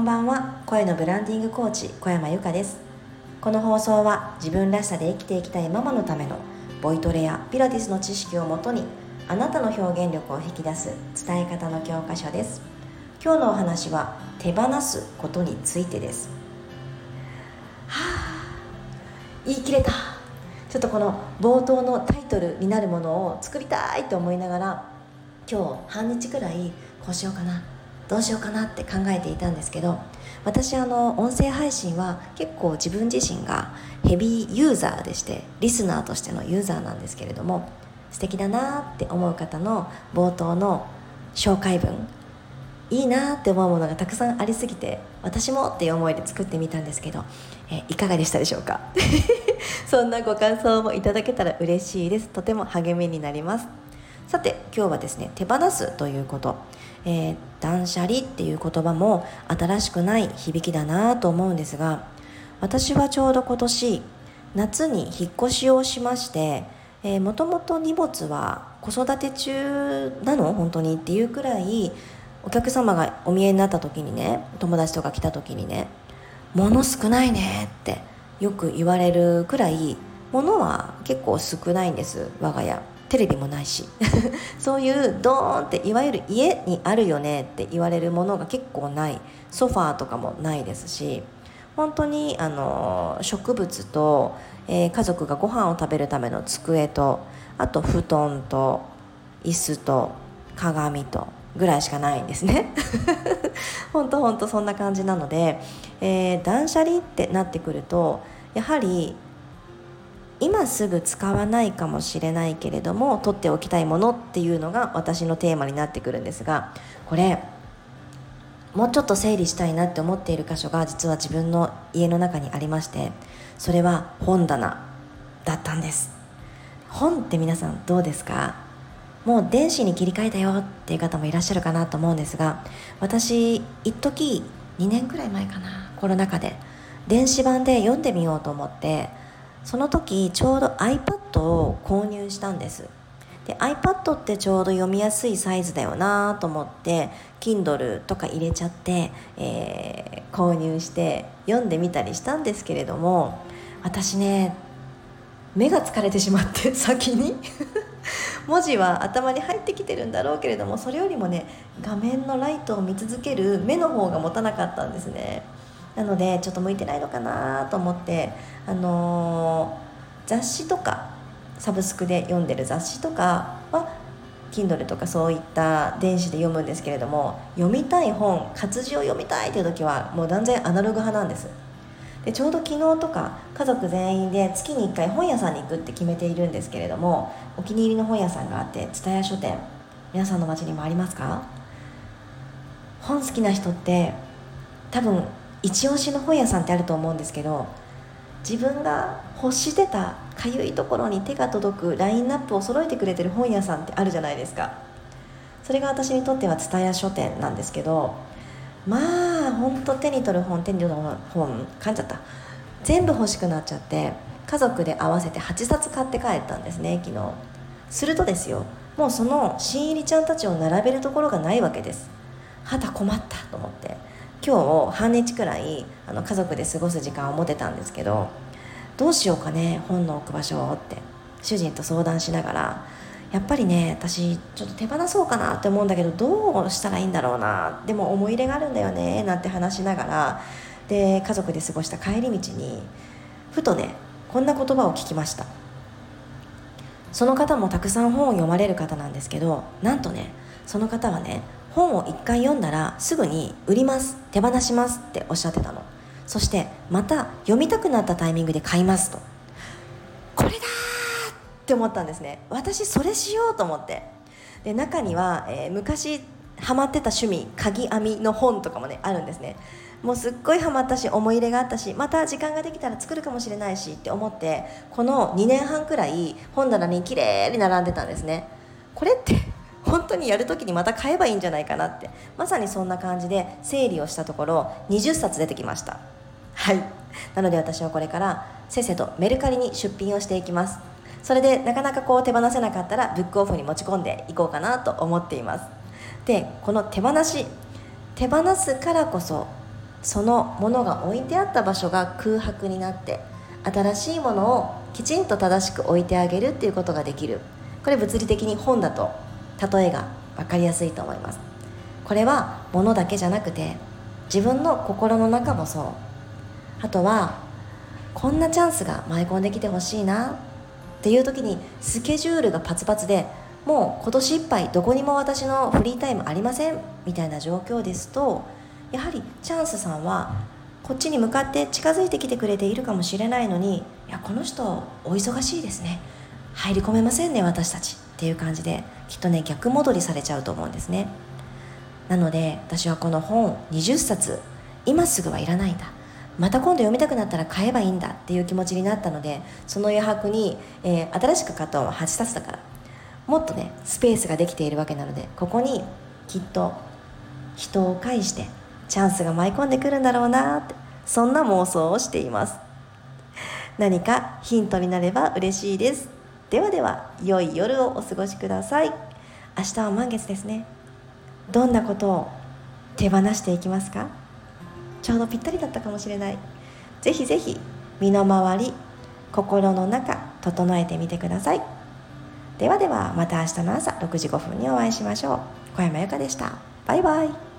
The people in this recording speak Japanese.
んばんは。声のブランディングコーチ小山由かです。この放送は自分らしさで生きていきたいママのためのボイトレやピラティスの知識をもとにあなたの表現力を引き出す伝え方の教科書です。今日のお話は手放すことについてです。はあ言い切れた。ちょっとこの冒頭のタイトルになるものを作りたいと思いながら今日半日くらいこうしようかな。どうしようかなって考えていたんですけど私あの音声配信は結構自分自身がヘビーユーザーでしてリスナーとしてのユーザーなんですけれども素敵だなって思う方の冒頭の紹介文いいなって思うものがたくさんありすぎて私もっていう思いで作ってみたんですけど、えいかがでしたでしょうか？そんなご感想もいただけたら嬉しいです。とても励みになります。さて今日はですね手放すということ。えー、断捨離っていう言葉も新しくない響きだなと思うんですが私はちょうど今年夏に引っ越しをしましてもともと荷物は子育て中なの？本当にっていうくらいお客様がお見えになった時にね友達とか来た時にね「物少ないね」ってよく言われるくらい物は結構少ないんです我が家。テレビもないし。そういうドーンっていわゆる家にあるよねって言われるものが結構ない。ソファーとかもないですし。本当にあの植物と、えー、家族がご飯を食べるための机とあと布団と椅子と鏡とぐらいしかないんですね。本当本当そんな感じなので、えー、断捨離ってなってくるとやはり今すぐ使わないかもしれないけれども取っておきたいものっていうのが私のテーマになってくるんですがこれもうちょっと整理したいなって思っている箇所が実は自分の家の中にありましてそれは本棚だったんです。本って皆さんどうですか？もう電子に切り替えたよっていう方もいらっしゃるかなと思うんですが私一時2年くらい前かなコロナ禍で電子版で読んでみようと思ってその時ちょうど iPad を購入したんです。で iPad ってちょうど読みやすいサイズだよなと思って Kindle とか入れちゃって、えー、購入して読んでみたりしたんですけれども私ね目が疲れてしまって 先に。文字は頭に入ってきてるんだろうけれどもそれよりもね画面のライトを見続ける目の方が持たなかったんですね。なのでちょっと向いてないのかなと思ってあのー、雑誌とかサブスクで読んでる雑誌とかは Kindle とかそういった電子で読むんですけれども読みたい本活字を読みたいという時はもう断然アナログ派なんです。でちょうど昨日とか家族全員で月に1回本屋さんに行くって決めているんですけれどもお気に入りの本屋さんがあって蔦屋書店皆さんの街にもありますか？本好きな人って多分一押しの本屋さんってあると思うんですけど自分が欲してたかゆいところに手が届くラインナップを揃えてくれてる本屋さんってあるじゃないですか。それが私にとっては蔦屋書店なんですけどまあ本当手に取る本手に取る本噛んじゃった。全部欲しくなっちゃって家族で合わせて8冊買って帰ったんですね昨日。するとですよもうその新入りちゃんたちを並べるところがないわけです。はた困ったと思って。今日半日くらいあの家族で過ごす時間を持てたんですけどどうしようかね本の置く場所をって主人と相談しながらやっぱりね私ちょっと手放そうかなって思うんだけどどうしたらいいんだろうなでも思い入れがあるんだよねなんて話しながらで家族で過ごした帰り道にふとねこんな言葉を聞きました。その方もたくさん本を読まれる方なんですけどなんとねその方はね本を1回読んだらすぐに売ります手放しますっておっしゃってたの。そしてまた読みたくなったタイミングで買いますと。これだって思ったんですね。私それしようと思って。で中には、えー、昔ハマってた趣味鍵編みの本とかもねあるんですね。もうすっごいハマったし思い入れがあったしまた時間ができたら作るかもしれないしって思ってこの2年半くらい本棚に綺麗に並んでたんですね。これって本当にやる時にまた買えばいいんじゃないかなって。まさにそんな感じで整理をしたところ20冊出てきました。はい。なので私はこれからせっせとメルカリに出品をしていきます。それでなかなかこう手放せなかったらブックオフに持ち込んでいこうかなと思っています。でこの手放し手放すからこそそのものが置いてあった場所が空白になって新しいものをきちんと正しく置いてあげるっていうことができる。これ物理的に本だと例えが分かりやすいと思います。これは物だけじゃなくて自分の心の中もそう。あとはこんなチャンスが舞い込んできてほしいなっていう時にスケジュールがパツパツでもう今年いっぱいどこにも私のフリータイムありませんみたいな状況ですとやはりチャンスさんはこっちに向かって近づいてきてくれているかもしれないのにいやこの人お忙しいですね。入り込めませんね私たち。っていう感じできっとね逆戻りされちゃうと思うんですね。なので私はこの本20冊今すぐはいらないんだ。また今度読みたくなったら買えばいいんだっていう気持ちになったのでその余白に、えー、新しく買ったのは8冊だからもっとねスペースができているわけなのでここにきっと人を介してチャンスが舞い込んでくるんだろうなってそんな妄想をしています。何かヒントになれば嬉しいです。ではでは良い夜をお過ごしください。明日は満月ですね。どんなことを手放していきますか？ちょうどぴったりだったかもしれない。ぜひぜひ身の回り心の中整えてみてください。ではではまた明日の朝6時5分にお会いしましょう。小山由かでした。バイバイ。